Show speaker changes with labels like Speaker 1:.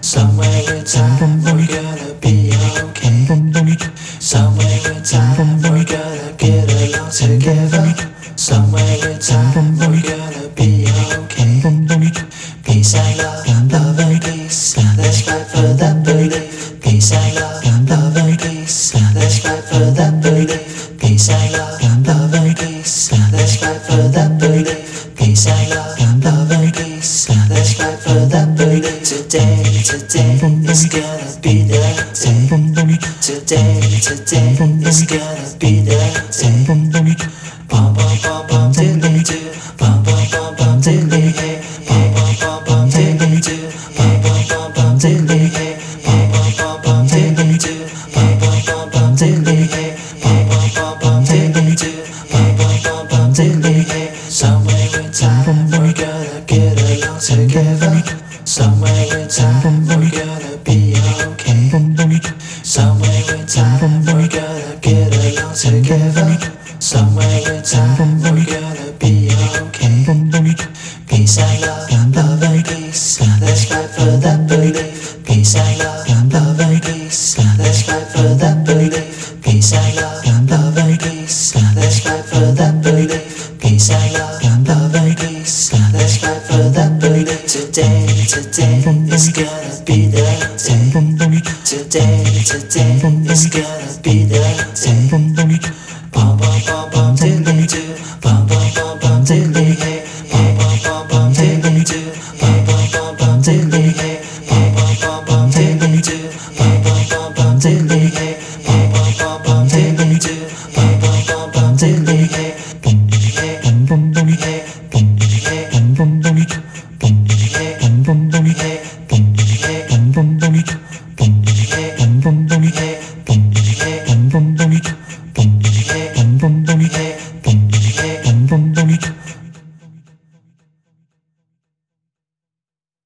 Speaker 1: Somewhere in time we're gonna be okay. Somewhere in time Let's fight for that belief. Peace and love, love and peace. Let's fight for that belief. Today, today is gonna be the day. Today, today is gonna be the day. Gonna be okay. Somewhere in time we're gonna get along together. Somewhere in time we're gonna be okay. Peace and love, love and peace. Let's fight for that belief. Peace and love, love and peace. Let's fight for that belief. Peace and love, Today, today is gonna be the day. Today, today is gonna be the day. Bum bum bum bum diddly do, bum bum bum bum diddly.